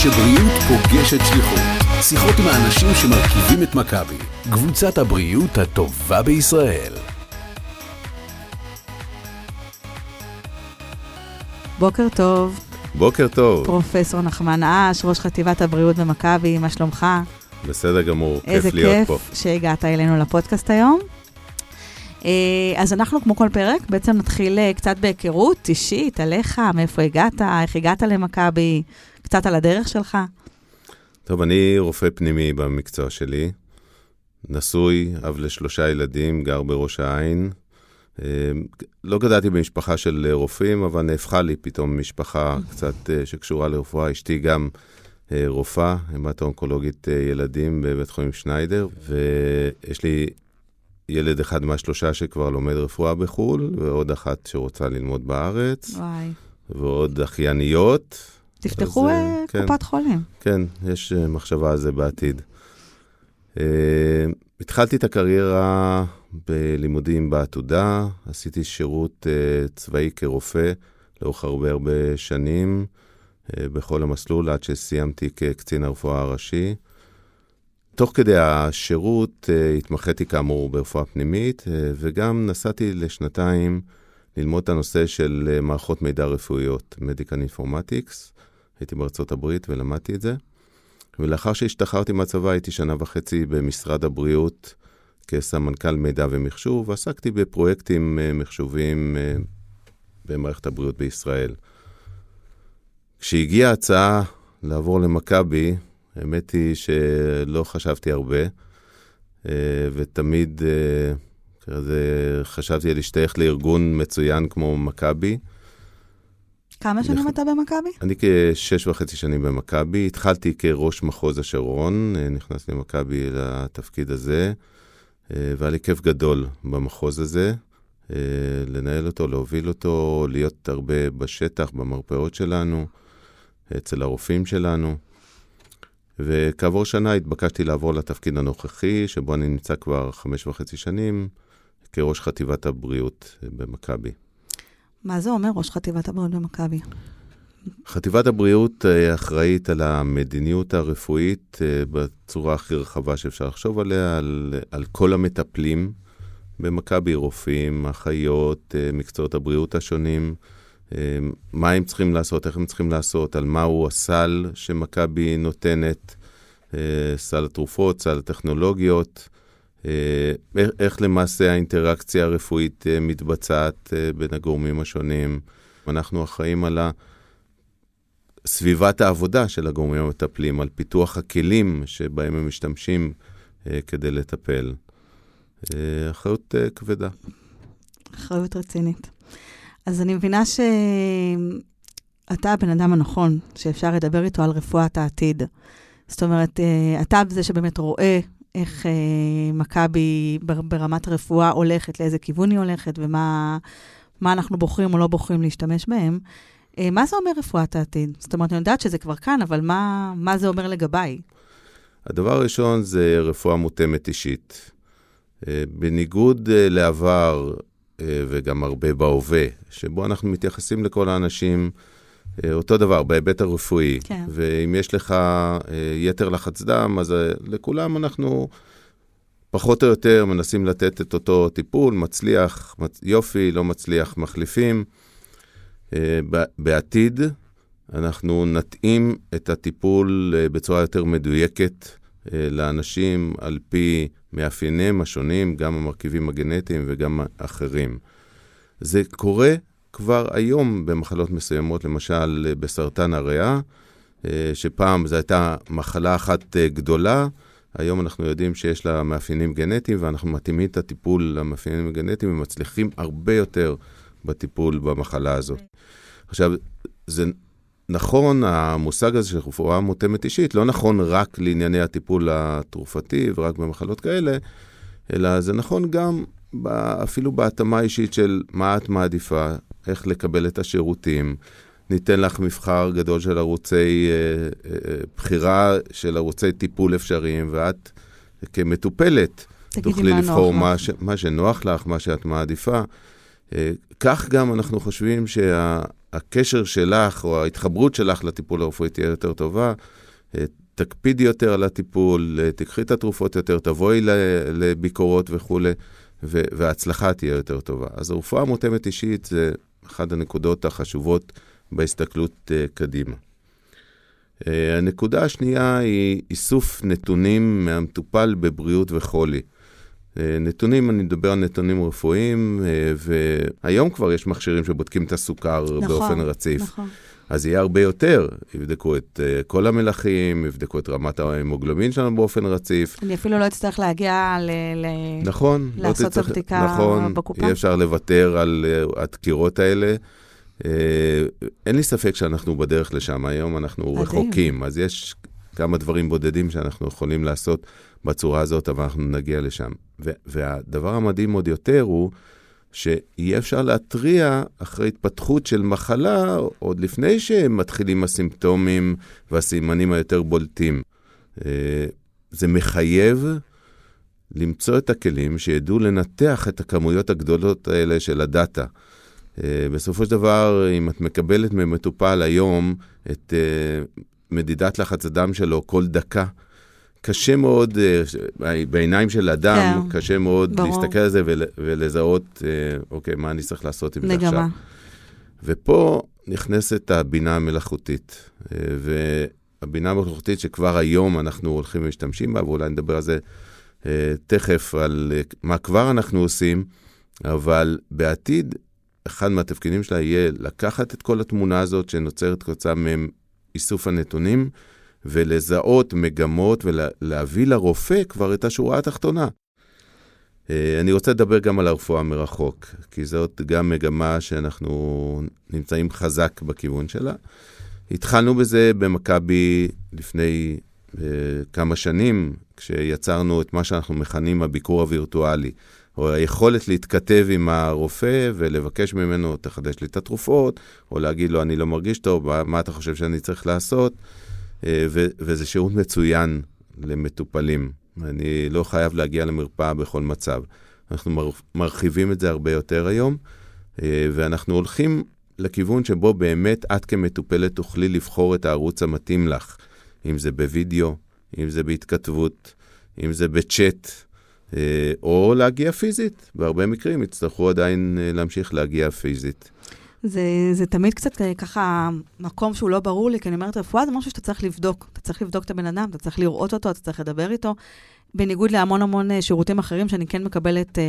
כשבריאות פוגשת שליחות. שיחות עם האנשים שמרכיבים את מכבי. קבוצת הבריאות הטובה בישראל. בוקר טוב, בוקר טוב, פרופסור נחמן אש, ראש חטיבת הבריאות במכבי, מה שלומך? בסדר גמור, איזה כיף להיות כיף פה. שהגעת אלינו לפודקאסט היום. אה, אז אנחנו, כמו כל פרק, בעצם נתחיל אה, קצת בהיכרות אישית עליך, מאיפה הגעת, איך הגעת למכבי, קצת על הדרך שלך. טוב, אני רופא פנימי במקצוע שלי, נשוי, אב לשלושה ילדים, גר בראש העין. אה, לא גדלתי במשפחה של רופאים, אבל נהפכה לי פתאום משפחה קצת אה, שקשורה לרפואה. אשתי גם אה, רופאה, המטו-אונקולוגית ילדים בבית חולים שניידר, ויש לי ילד אחד מהשלושה שכבר לומד רפואה בחו"ל, ועוד אחת שרוצה ללמוד בארץ, וואי. ועוד אחייניות. תפתחו אז, אה, אה, כן. קופת חולים. כן, יש אה, מחשבה על זה בעתיד. התחלתי את הקריירה בלימודים בעתודה, עשיתי שירות צבאי כרופא לאורך הרבה הרבה שנים בכל המסלול עד שסיימתי כקצין הרפואה הראשי. תוך כדי השירות התמחיתי כאמור ברפואה פנימית וגם נסעתי לשנתיים ללמוד את הנושא של מערכות מידע רפואיות, Medical Informatics. הייתי בארצות הברית ולמדתי את זה. ולאחר שהשתחררתי מהצבא הייתי שנה וחצי במשרד הבריאות כסמנכ"ל מידע ומחשוב, ועסקתי בפרויקטים אה, מחשוביים אה, במערכת הבריאות בישראל. כשהגיעה ההצעה לעבור למכבי, האמת היא שלא חשבתי הרבה, אה, ותמיד כזה חשבתי להשתייך לארגון מצוין כמו מכבי. כמה שנים אתה במכבי? אני כשש וחצי שנים במכבי, התחלתי כראש מחוז השרון, אה, נכנסתי למכבי לתפקיד הזה, אה, והיה לי כיף גדול במחוז הזה, אה, לנהל אותו, להוביל אותו, להיות הרבה בשטח, במרפאות שלנו, אצל הרופאים שלנו. וכעבור שנה התבקשתי לעבור לתפקיד הנוכחי, שבו אני נמצא כבר חמש וחצי שנים, כראש חטיבת הבריאות במכבי. מה זה אומר ראש חטיבת הבריאות במכבי? חטיבת הבריאות אה, אחראית על המדיניות הרפואית אה, בצורה הכי רחבה שאפשר לחשוב עליה, על, על כל המטפלים במכבי, רופאים, אחיות, אה, מקצועות הבריאות השונים, מה הם צריכים לעשות, איך הם צריכים לעשות, על מהו הסל שמכבי נותנת, סל התרופות, סל הטכנולוגיות, איך, איך למעשה האינטראקציה הרפואית אה, מתבצעת אה, בין הגורמים השונים. אנחנו אחראים על. סביבת העבודה של הגורמים המטפלים, על פיתוח הכלים שבהם הם משתמשים אה, כדי לטפל. אה, אחריות אה, כבדה. אחריות רצינית. אז אני מבינה שאתה הבן אדם הנכון, שאפשר לדבר איתו על רפואת העתיד. זאת אומרת, אה, אתה זה שבאמת רואה איך אה, מכבי בר- ברמת הרפואה הולכת, לאיזה כיוון היא הולכת, ומה מה אנחנו בוחרים או לא בוחרים להשתמש בהם. אה, מה זה אומר רפואת העתיד? זאת אומרת, אני יודעת שזה כבר כאן, אבל מה, מה זה אומר לגביי? הדבר הראשון זה רפואה מותאמת אישית. אה, בניגוד אה, לעבר, אה, וגם הרבה בהווה, שבו אנחנו מתייחסים לכל האנשים אותו דבר, בהיבט הרפואי. כן. ואם יש לך אה, יתר לחץ דם, אז אה, לכולם אנחנו פחות או יותר מנסים לתת את אותו טיפול, מצליח, מצ... יופי, לא מצליח, מחליפים. אה, בעתיד אנחנו נתאים את הטיפול אה, בצורה יותר מדויקת אה, לאנשים על פי מאפייניהם השונים, גם המרכיבים הגנטיים וגם האחרים. זה קורה כבר היום במחלות מסוימות, למשל בסרטן הריאה, אה, שפעם זו הייתה מחלה אחת אה, גדולה, היום אנחנו יודעים שיש לה מאפיינים גנטיים, ואנחנו מתאימים את הטיפול למאפיינים הגנטיים ומצליחים הרבה יותר בטיפול במחלה הזאת. עכשיו, זה נכון, המושג הזה של רפואה מותאמת אישית, לא נכון רק לענייני הטיפול התרופתי ורק במחלות כאלה, אלא זה נכון גם אפילו בהתאמה אישית של מה את מעדיפה, איך לקבל את השירותים. ניתן לך מבחר גדול של ערוצי אה, אה, בחירה של ערוצי טיפול אפשריים, ואת כמטופלת תוכלי לבחור מה. ש, מה שנוח לך, מה שאת מעדיפה. אה, כך גם אנחנו חושבים שהקשר שלך או ההתחברות שלך לטיפול הרפואי תהיה יותר טובה. אה, תקפידי יותר על הטיפול, אה, תקחי את התרופות יותר, תבואי לביקורות וכולי, וההצלחה תהיה יותר טובה. אז הרפואה מותאמת אישית זה אחת הנקודות החשובות בהסתכלות קדימה. הנקודה השנייה היא איסוף נתונים מהמטופל בבריאות וחולי. אה, נתונים, אני מדבר על נתונים רפואיים, אה, והיום כבר יש מכשירים שבודקים את הסוכר נכון, באופן רציף. נכון. אז יהיה הרבה יותר, יבדקו את uh, כל המלחים, יבדקו את רמת ההמוגלומין שלנו באופן רציף. אני אפילו לא אצטרך להגיע ל... ל... נכון. לא לעשות לא תצטרך, את הבדיקה נכון, בקופה. אי אפשר לוותר על uh, הדקירות האלה. Uh, אין לי ספק שאנחנו בדרך לשם היום, אנחנו מדהים. רחוקים, אז יש כמה דברים בודדים שאנחנו יכולים לעשות בצורה הזאת, אבל אנחנו נגיע לשם. והדבר המדהים עוד יותר הוא שיהיה אפשר להתריע אחרי התפתחות של מחלה עוד לפני שמתחילים הסימפטומים והסימנים היותר בולטים. אה, זה מחייב למצוא את הכלים שידעו לנתח את הכמויות הגדולות האלה של הדאטה. אה, בסופו של דבר, אם את מקבלת ממטופל היום את אה, מדידת לחץ הדם שלו כל דקה, קשה מאוד, אה, בעיניים של אדם, כן, קשה מאוד ברור. להסתכל על זה ול, ולזהות, אה, אוקיי, מה אני צריך לעשות עם זה עכשיו. ופה נכנסת הבינה המלאכותית. אה, והבינה המלאכותית שכבר היום אנחנו הולכים ומשתמשים בה, ואולי נדבר על זה תכף, על מה כבר אנחנו עושים, אבל בעתיד, אחד מהתפקידים שלה יהיה לקחת את כל התמונה הזאת שנוצרת כתוצאה מאיסוף הנתונים, ולזהות מגמות ולהביא לרופא כבר את השורה התחתונה. אה, אני רוצה לדבר גם על הרפואה מרחוק, כי זאת גם מגמה שאנחנו נמצאים חזק בכיוון שלה. התחלנו בזה במכבי לפני uh, כמה שנים, כשיצרנו את מה שאנחנו מכנים הביקור הווירטואלי, או היכולת להתכתב עם הרופא ולבקש ממנו, תחדש לי את התרופות, או להגיד לו, אני לא מרגיש טוב, מה אתה חושב שאני צריך לעשות? אה, וזה שירות מצוין למטופלים. אני לא חייב להגיע למרפאה בכל מצב. אנחנו מרחיבים את זה הרבה יותר היום, אה, ואנחנו הולכים לכיוון שבו באמת את כמטופלת תוכלי לבחור את הערוץ המתאים לך, אם זה בווידאו, אם זה בהתכתבות, אם זה בצ'אט, אה, או להגיע פיזית. בהרבה מקרים יצטרכו עדיין להמשיך להגיע פיזית. זה, זה תמיד קצת אה, ככה מקום שהוא לא ברור לי, כי אני אומרת, רפואה זה משהו שאתה צריך לבדוק. אתה צריך לבדוק את הבן אדם, אתה צריך לראות אותו, אתה צריך לדבר איתו. בניגוד להמון המון אה, שירותים אחרים שאני כן מקבלת uh,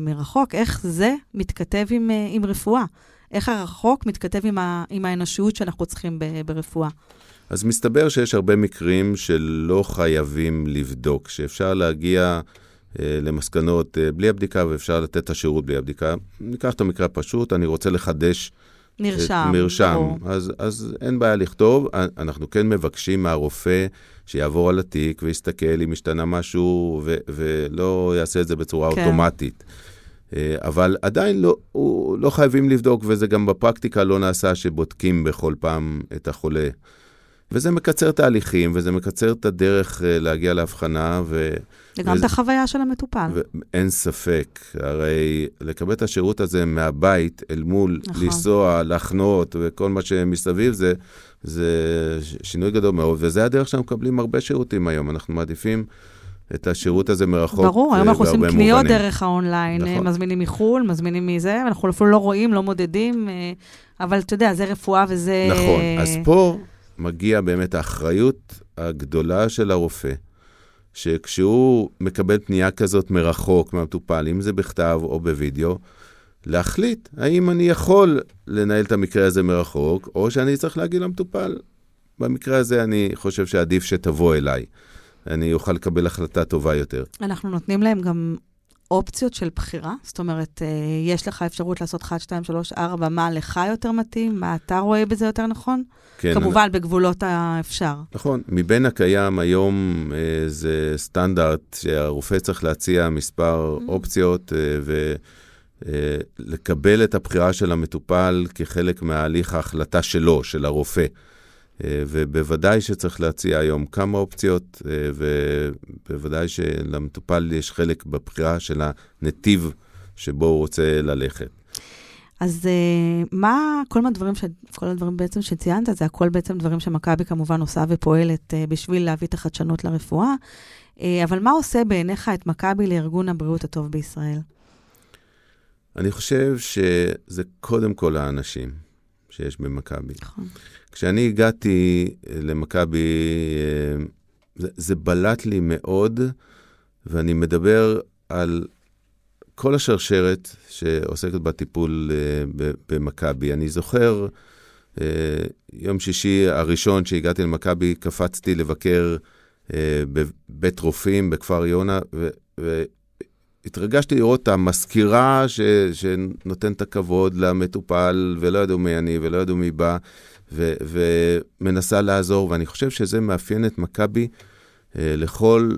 מרחוק, איך זה מתכתב עם, uh, עם רפואה? איך הרחוק מתכתב עם, ה, עם האנושיות שאנחנו צריכים ב, ברפואה? אז מסתבר שיש הרבה מקרים שלא חייבים לבדוק, שאפשר להגיע אה, למסקנות אה, בלי הבדיקה, ואפשר לתת את השירות בלי הבדיקה. ניקח את המקרה הפשוט, אני רוצה לחדש מרשם. מרשם. אז, אז אין בעיה לכתוב. אנחנו כן מבקשים מהרופא שיעבור על התיק ויסתכל אם השתנה משהו, ו- ולא יעשה את זה בצורה כן. אוטומטית. אה, אבל עדיין לא, לא חייבים לבדוק, וזה גם בפרקטיקה לא נעשה שבודקים בכל פעם את החולה. וזה מקצר תהליכים, וזה מקצר את הדרך להגיע להבחנה, ו... וגם וזה... את החוויה של המטופל. אין ספק, הרי לקבל את השירות הזה מהבית אל מול נכון. לנסוע, לחנות וכל מה שמסביב זה, זה שינוי גדול מאוד, וזה הדרך שאנחנו מקבלים הרבה שירותים היום. אנחנו מעדיפים את השירות הזה מרחוק ברור, היום אנחנו עושים קניות מובנים. דרך האונליין, נכון. מזמינים מחו"ל, מזמינים מזה, אנחנו אפילו לא רואים, לא מודדים, אה, אבל אתה יודע, זה רפואה וזה... נכון, אז פה מגיע באמת האחריות הגדולה של הרופא. שכשהוא מקבל פנייה כזאת מרחוק מהמטופל, אם זה בכתב או בווידאו, להחליט האם אני יכול לנהל את המקרה הזה מרחוק, או שאני צריך להגיד למטופל, במקרה הזה אני חושב שעדיף שתבוא אליי. אני אוכל לקבל החלטה טובה יותר. אנחנו נותנים להם גם אופציות של בחירה? זאת אומרת, אה, יש לך אפשרות לעשות 1, 2, 3, 4, מה לך יותר מתאים? מה אתה רואה בזה יותר נכון? כן. כמובן, אני... בגבולות האפשר. נכון. מבין הקיים היום אה, זה סטנדרט שהרופא צריך להציע מספר mm. אופציות אה, ולקבל את הבחירה של המטופל כחלק מההליך ההחלטה שלו, של הרופא. אה, ובוודאי שצריך להציע היום כמה אופציות, אה, ובוודאי שלמטופל יש חלק בבחירה של הנתיב שבו הוא רוצה ללכת. אז uh, מה, כל הדברים, ש, כל הדברים בעצם שציינת, זה הכל בעצם דברים שמכבי כמובן עושה ופועלת בשביל להביא את החדשנות לרפואה, אבל מה עושה בעיניך את מכבי לארגון הבריאות הטוב בישראל? אני חושב שזה קודם כל האנשים שיש במכבי. נכון. כשאני הגעתי למכבי, זה, זה בלט לי מאוד, ואני מדבר על כל השרשרת שעוסקת בטיפול uh, במכבי. אני זוכר, יום שישי הראשון שהגעתי למכבי, קפצתי לבקר בבית רופאים בכפר יונה, והתרגשתי לראות את המזכירה שנותנת את הכבוד למטופל, ולא ידעו מי אני ולא ידעו מי בא, ו, ומנסה לעזור, ואני חושב שזה מאפיין את מכבי uh, לכל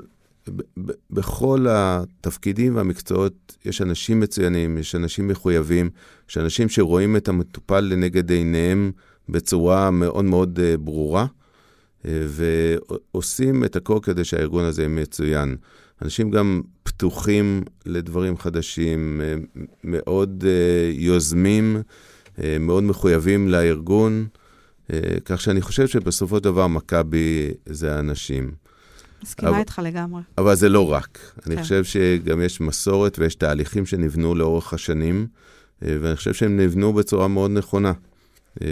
בכל התפקידים והמקצועות יש אנשים מצוינים, יש אנשים מחויבים, יש אנשים שרואים את המטופל לנגד עיניהם בצורה מאוד מאוד אה, ברורה, אה, ועושים את הכל כדי שהארגון הזה יהיה מצוין. אנשים גם פתוחים לדברים חדשים, אה, מאוד יוזמים, מאוד מחויבים לארגון, כך שאני חושב שבסופו של דבר מכבי זה האנשים. מסכימה איתך לגמרי. אבל זה לא רק. כן. אני חושב שגם יש מסורת ויש תהליכים שנבנו לאורך השנים, אה, ואני חושב שהם נבנו בצורה מאוד נכונה. אה,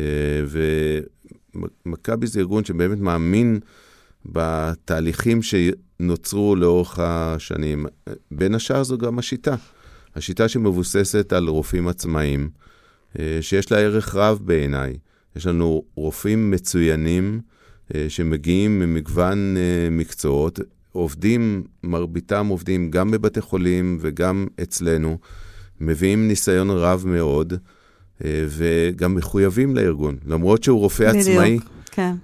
ומכבי זה ארגון שבאמת מאמין בתהליכים שנוצרו לאורך השנים. בין השאר זו גם השיטה. השיטה שמבוססת על רופאים עצמאיים, אה, שיש לה ערך רב בעיניי. יש לנו רופאים מצוינים, אה, שמגיעים ממגוון אה, מקצועות, עובדים, מרביתם עובדים גם בבתי חולים וגם אצלנו, מביאים ניסיון רב מאוד, אה, וגם מחויבים לארגון, למרות שהוא רופא בדיוק, עצמאי. כן.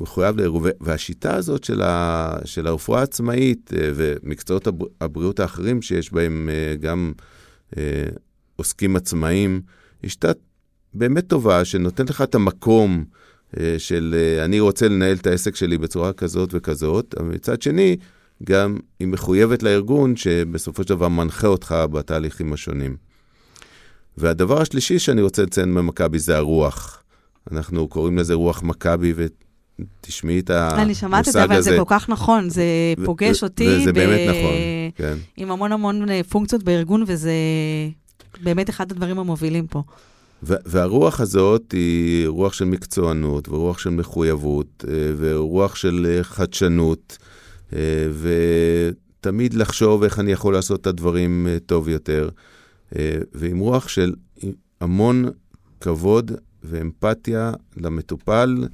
מחויב לארגון, והשיטה הזאת של, ה, של הרפואה העצמאית ומקצועות הבריאות האחרים שיש בהם גם עוסקים עצמאיים, היא שיטה באמת טובה, שנותנת לך את המקום אה, של אה, אני רוצה לנהל את העסק שלי בצורה כזאת וכזאת, אבל מצד שני, גם היא מחויבת לארגון שבסופו של דבר מנחה אותך בתהליכים השונים. והדבר השלישי שאני רוצה לציין במכבי זה הרוח. אנחנו קוראים לזה רוח מכבי, ותשמעי את המושג הזה. אני שמעת את זה, אבל זה כל כך נכון, זה פוגש אותי. וזה באמת נכון, כן. עם המון המון אה, פונקציות בארגון, וזה באמת אחד הדברים המובילים פה. והרוח הזאת היא רוח של מקצוענות, ורוח של מחויבות, אה, ורוח של אה, חדשנות, אה, ותמיד לחשוב איך אני יכול לעשות את הדברים טוב יותר, ועם רוח של המון כבוד ואמפתיה למטופל,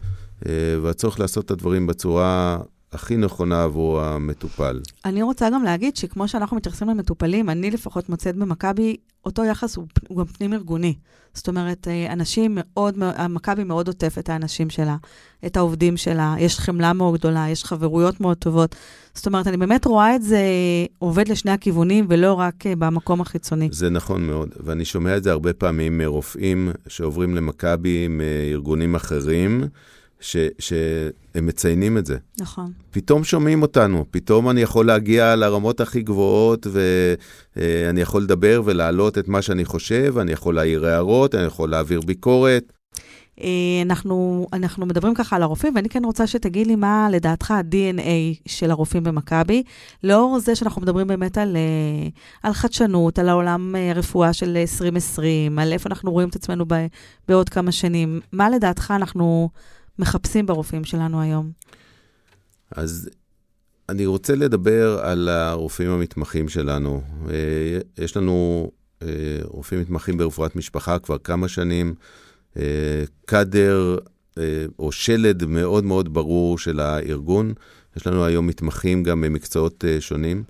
והצורך לעשות את הדברים בצורה הכי נכונה עבור המטופל. אני רוצה גם להגיד שכמו שאנחנו מתייחסים למטופלים, אני לפחות מוצאת במכבי, אותו יחס הוא, הוא גם פנים-ארגוני. זאת אומרת, אה, אנשים מאוד, מכבי מאוד עוטף את האנשים שלה, את העובדים שלה, יש חמלה מאוד גדולה, יש חברויות מאוד טובות. זאת אומרת, אני באמת רואה את זה עובד לשני הכיוונים, ולא רק אה, במקום החיצוני. זה נכון מאוד, ואני שומע את זה הרבה פעמים מרופאים שעוברים למכבי מארגונים אחרים. ש, שהם מציינים את זה. נכון. פתאום שומעים אותנו, פתאום אני יכול להגיע לרמות הכי גבוהות, ואני יכול לדבר ולהעלות את מה שאני חושב, אני יכול להעיר הערות, אני יכול להעביר ביקורת. אה, אנחנו, אנחנו מדברים ככה על הרופאים, ואני כן רוצה שתגיד לי מה לדעתך ה-DNA של הרופאים במכבי, לאור זה שאנחנו מדברים באמת על, אה, על חדשנות, על העולם אה, הרפואה של 2020, על איפה אנחנו רואים את עצמנו בעוד כמה שנים. מה לדעתך אנחנו מחפשים ברופאים שלנו היום? אז אני רוצה לדבר על הרופאים המתמחים שלנו. אה, יש לנו אה, רופאים מתמחים ברפואת משפחה כבר כמה שנים, אה, קאדר או שלד מאוד מאוד ברור של הארגון. יש לנו היום מתמחים גם במקצועות שונים,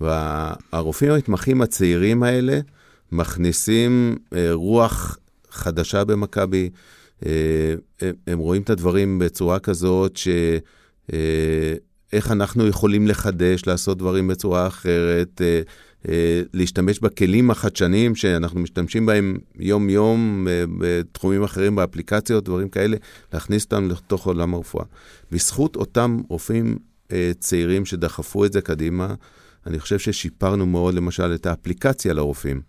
והרופאים המתמחים הצעירים האלה מכניסים רוח חדשה במכבי, הם רואים את הדברים בצורה כזאת ש... אה, איך אנחנו יכולים לחדש, לעשות דברים בצורה אחרת, אה, להשתמש בכלים החדשניים שאנחנו משתמשים בהם יום-יום בתחומים אחרים, באפליקציות, דברים כאלה, להכניס אותם לתוך עולם הרפואה. בזכות אותם רופאים צעירים שדחפו את זה קדימה, אני חושב ששיפרנו מאוד, למשל, את האפליקציה לרופאים.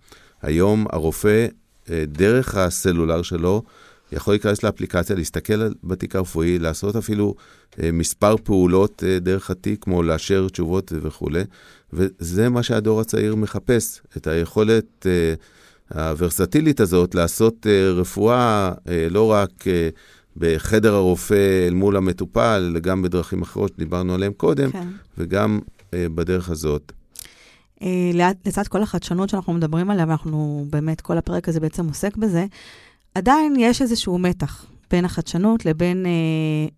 היום הרופא אה, דרך הסלולר שלו, יכול להיכנס לאפליקציה, להסתכל בתיק הרפואי, לעשות אפילו אה, מספר פעולות אה, דרך התיק, כמו לאשר תשובות וכולי, וזה מה שהדור הצעיר מחפש, את היכולת אה, הוורסטילית הזאת לעשות אה, רפואה אה, לא רק אה, בחדר הרופא אל מול המטופל, אלא גם בדרכים אחרות שדיברנו עליהן קודם, כן. וגם אה, בדרך הזאת. אה, לצד כל החדשנות שאנחנו מדברים עליה, ואנחנו באמת, כל הפרק הזה בעצם עוסק בזה, עדיין יש איזשהו מתח בין החדשנות לבין אה,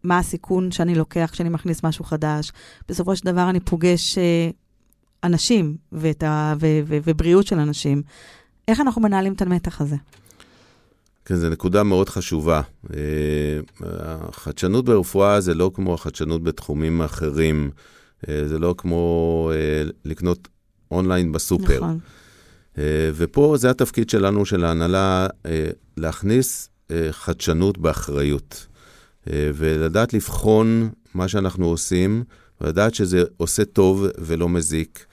מה הסיכון שאני לוקח כשאני מכניס משהו חדש. בסופו של דבר אני פוגש אה, אנשים ואת ה, ו, ו, ובריאות של אנשים. איך אנחנו מנהלים את המתח הזה? כן, זו נקודה מאוד חשובה. אה, החדשנות ברפואה זה לא כמו החדשנות בתחומים אחרים. אה, זה לא כמו אה, לקנות אונליין בסופר. נכון. אה, ופה זה התפקיד שלנו, של ההנהלה, אה, להכניס אה, חדשנות באחריות. ולדעת לבחון מה שאנחנו עושים, ולדעת שזה עושה טוב ולא מזיק.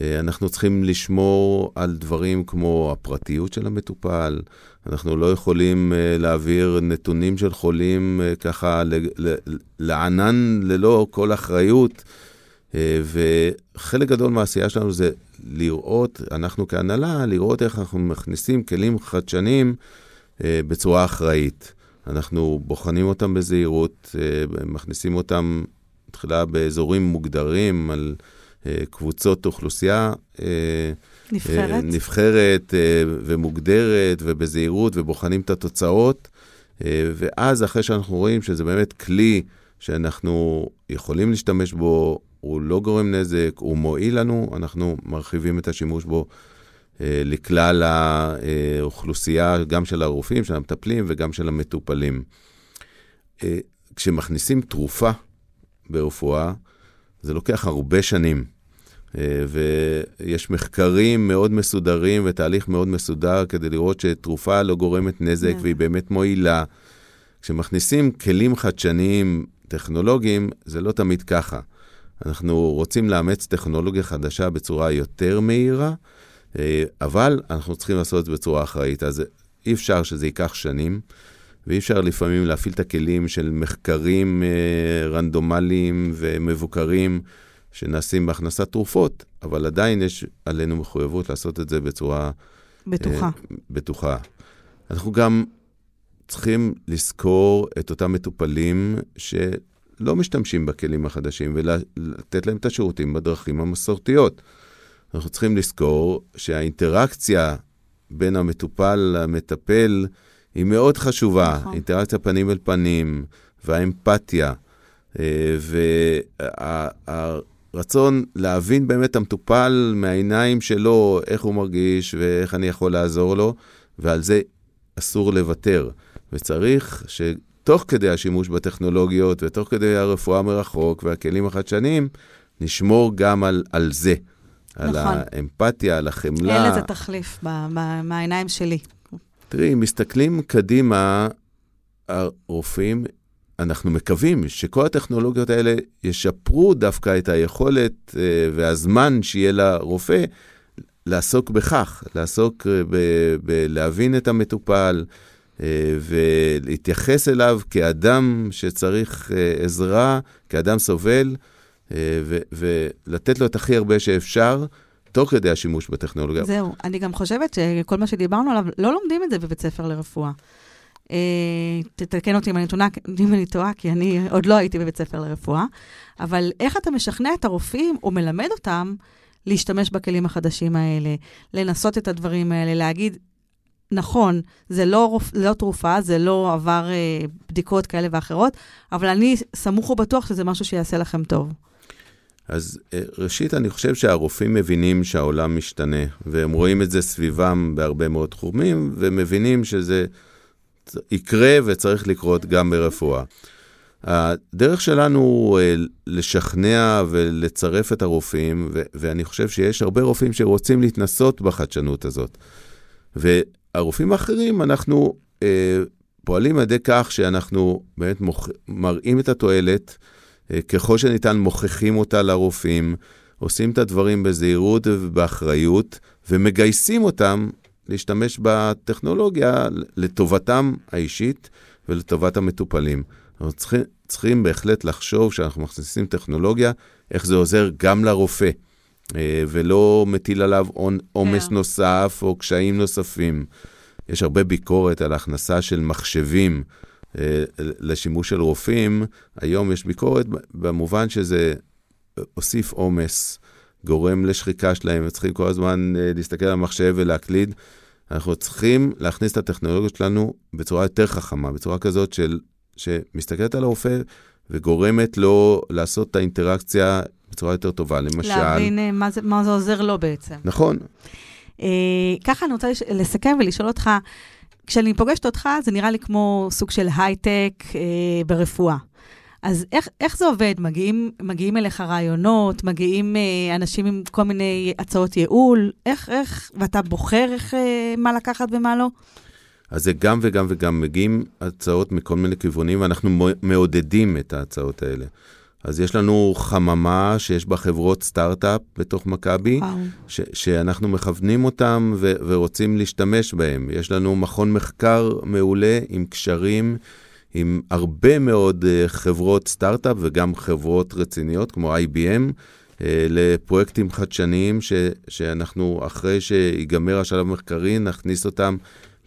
אנחנו צריכים לשמור על דברים כמו הפרטיות של המטופל. אנחנו לא יכולים להעביר נתונים של חולים ככה לענן ללא כל אחריות. אה, וחלק גדול מהעשייה שלנו זה לראות, אנחנו כהנהלה, לראות איך אנחנו מכניסים כלים חדשניים אה, בצורה אחראית. אנחנו בוחנים אותם בזהירות, אה, מכניסים אותם תחילה באזורים מוגדרים על קבוצות אוכלוסייה. נבחרת? נבחרת ומוגדרת ובזהירות ובוחנים את התוצאות. ואז אחרי שאנחנו רואים שזה באמת כלי שאנחנו יכולים להשתמש בו, הוא לא גורם נזק, הוא מועיל לנו, אנחנו מרחיבים את השימוש בו אה, לכלל האוכלוסייה, גם של הרופאים, של המטפלים וגם של המטופלים. אה, כשמכניסים תרופה ברפואה, זה לוקח הרבה שנים. אה, ויש מחקרים מאוד מסודרים ותהליך מאוד מסודר כדי לראות שתרופה לא גורמת נזק נזק. והיא באמת מועילה. כשמכניסים כלים חדשניים, טכנולוגיים, זה לא תמיד ככה. אנחנו רוצים לאמץ טכנולוגיה חדשה בצורה יותר מהירה, אה, אבל אנחנו צריכים לעשות את זה בצורה אחראית. אז אי אפשר שזה ייקח שנים, ואי אפשר לפעמים להפעיל את הכלים של מחקרים אה, רנדומליים ומבוקרים שנעשים בהכנסת תרופות, אבל עדיין יש עלינו מחויבות לעשות את זה בצורה בטוחה. אה, בטוחה. אנחנו גם צריכים לזכור את אותם מטופלים שלא משתמשים בכלים החדשים ולתת להם את השירותים בדרכים המסורתיות. אנחנו צריכים לזכור שהאינטראקציה בין המטופל למטפל היא מאוד חשובה. נכון. אינטראקציה פנים אל פנים והאמפתיה. אה, והרצון להבין באמת את המטופל מהעיניים שלו, איך הוא מרגיש ואיך אני יכול לעזור לו, ועל זה אסור לוותר. וצריך שתוך כדי השימוש בטכנולוגיות ותוך כדי הרפואה מרחוק והכלים החדשניים, נשמור גם על, על זה. על נכון. האמפתיה, על החמלה. אין לזה תחליף ב- ב- מהעיניים שלי. תראי, אם מסתכלים קדימה, הרופאים, אנחנו מקווים שכל הטכנולוגיות האלה ישפרו דווקא את היכולת אה, והזמן שיהיה לרופא לעסוק בכך, לעסוק אה, בלהבין את המטופל ולהתייחס אליו כאדם שצריך אה, עזרה, כאדם סובל, אה, ולתת לו את הכי הרבה שאפשר, תוך כדי השימוש בטכנולוגיה. זהו, אני גם חושבת שכל מה שדיברנו עליו, לא לומדים את זה בבית ספר לרפואה. אה, תתקן אותי אם אני, טועה, אם אני טועה, כי אני עוד לא הייתי בבית ספר לרפואה, אבל איך אתה משכנע את הרופאים או מלמד אותם להשתמש בכלים החדשים האלה, לנסות את הדברים האלה, להגיד, נכון, זה לא. זה לא תרופה, זה לא עבר אה, בדיקות כאלה ואחרות, אבל אני סמוך ובטוח שזה משהו שיעשה לכם טוב. אז אה, ראשית, אני חושב שהרופאים מבינים שהעולם משתנה, והם רואים את זה סביבם בהרבה מאוד תחומים, ומבינים שזה יקרה וצריך לקרות גם ברפואה. הדרך שלנו אה, לשכנע ולצרף את הרופאים, ואני חושב שיש הרבה רופאים שרוצים להתנסות בחדשנות הזאת. והרופאים האחרים, אנחנו אה, פועלים על ידי כך שאנחנו באמת מוכ... מראים את התועלת, אה, ככל שניתן מוכיחים אותה לרופאים, עושים את הדברים בזהירות ובאחריות, ומגייסים אותם להשתמש בטכנולוגיה לטובתם האישית ולטובת המטופלים. אנחנו צריכים, צריכים בהחלט לחשוב שאנחנו מכניסים טכנולוגיה, איך זה עוזר גם לרופא, ולא מטיל עליו עומס yeah. נוסף או קשיים נוספים. יש הרבה ביקורת על הכנסה של מחשבים אה, לשימוש של רופאים. היום יש ביקורת במובן שזה הוסיף עומס, גורם לשחיקה שלהם, וצריכים כל הזמן אה, להסתכל על המחשב ולהקליד. אנחנו צריכים להכניס את הטכנולוגיות שלנו בצורה יותר חכמה, בצורה כזאת של, שמסתכלת על הרופא וגורמת לו לעשות את האינטראקציה בצורה יותר טובה. למשל... להבין אה, מה זה, מה זה עוזר לו בעצם. נכון. אה, ככה אני רוצה לסכם ולשאול אותך, כשאני פוגשת אותך, זה נראה לי כמו סוג של הייטק אה, ברפואה. אז איך, איך זה עובד? מגיעים, מגיעים אליך רעיונות, מגיעים אה, אנשים עם כל מיני הצעות ייעול, איך, איך, ואתה בוחר איך, אה, מה לקחת ומה לא? אז זה גם וגם וגם, מגיעים הצעות מכל מיני כיוונים, ואנחנו מעודדים את ההצעות האלה. אז יש לנו חממה שיש בה חברות סטארט-אפ בתוך מכבי, ש- שאנחנו מכוונים אותם ו- ורוצים להשתמש בהם. יש לנו מכון מחקר מעולה עם קשרים עם הרבה מאוד uh, חברות סטארט-אפ וגם חברות רציניות כמו IBM, uh, אה, לפרויקטים חדשניים ש- שאנחנו, אחרי שיגמר השלב המחקרי, נכניס אותם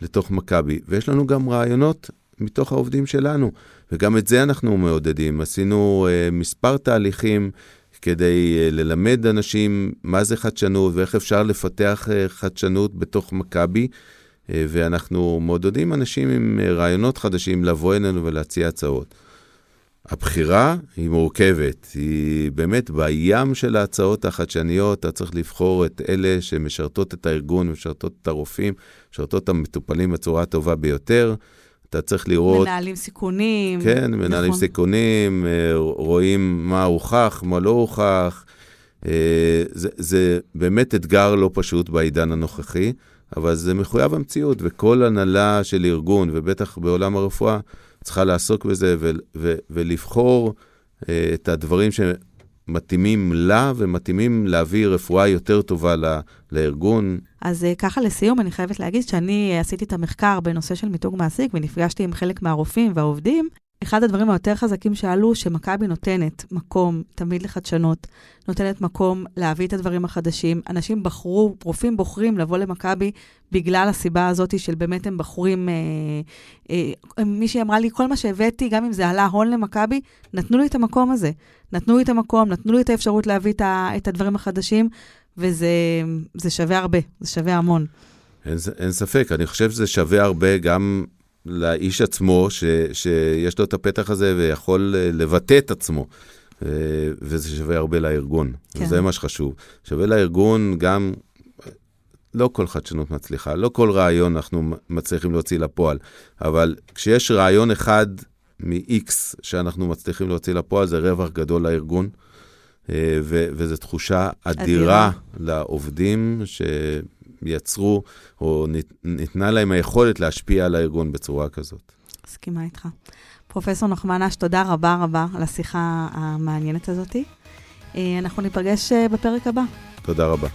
לתוך מכבי. ויש לנו גם רעיונות מתוך העובדים שלנו, וגם את זה אנחנו מעודדים. עשינו uh, מספר תהליכים כדי uh, ללמד אנשים מה זה חדשנות ואיך אפשר לפתח uh, חדשנות בתוך מכבי. אה, ואנחנו מעודדים אנשים עם אה, רעיונות חדשים לבוא אלינו ולהציע הצעות. הבחירה היא מורכבת, היא באמת בים של ההצעות החדשניות, אתה צריך לבחור את אלה שמשרתות את הארגון, משרתות את הרופאים, משרתות את המטופלים בצורה הטובה ביותר. אתה צריך לראות... מנהלים סיכונים. כן, מנהלים נכון. סיכונים, אה, רואים מה הוכח, מה לא הוכח. זה, זה באמת אתגר לא פשוט בעידן הנוכחי. אבל זה מחויב המציאות, וכל הנהלה של ארגון, ובטח בעולם הרפואה, צריכה לעסוק בזה ו- ו- ולבחור uh, את הדברים שמתאימים לה ומתאימים להביא רפואה יותר טובה ל- לארגון. אז uh, ככה לסיום, אני חייבת להגיד שאני עשיתי את המחקר בנושא של מיתוג מעסיק, ונפגשתי עם חלק מהרופאים והעובדים, אחד הדברים היותר חזקים שעלו, שמכבי נותנת מקום תמיד לחדשנות, נותנת מקום להביא את הדברים החדשים. אנשים בחרו, רופאים בוחרים לבוא למכבי בגלל הסיבה הזאת של באמת הם בחורים, אה, אה, מישהי אמרה לי, כל מה שהבאתי, גם אם זה עלה הון למכבי, נתנו לי את המקום הזה. נתנו לי את המקום, נתנו לי את האפשרות להביא את, ה, את הדברים החדשים, וזה שווה הרבה, זה שווה המון. אין, אין ספק, אני חושב שזה שווה הרבה גם לאיש עצמו, ש, שיש לו את הפתח הזה ויכול אה, לבטא את עצמו. אה, וזה שווה הרבה לארגון, כן. וזה מה שחשוב. שווה לארגון גם, לא כל חדשנות מצליחה, לא כל רעיון אנחנו מצליחים להוציא לפועל, אבל כשיש רעיון אחד מ-X שאנחנו מצליחים להוציא לפועל, זה רווח גדול לארגון. אה, ו- וזו תחושה אדירה, אדירה לעובדים, ש... יצרו, או ניתנה להם היכולת להשפיע על הארגון בצורה כזאת. מסכימה איתך. פרופסור נחמן אש, תודה רבה רבה על השיחה המעניינת הזאת. אה, אנחנו ניפגש אה, בפרק הבא. תודה רבה.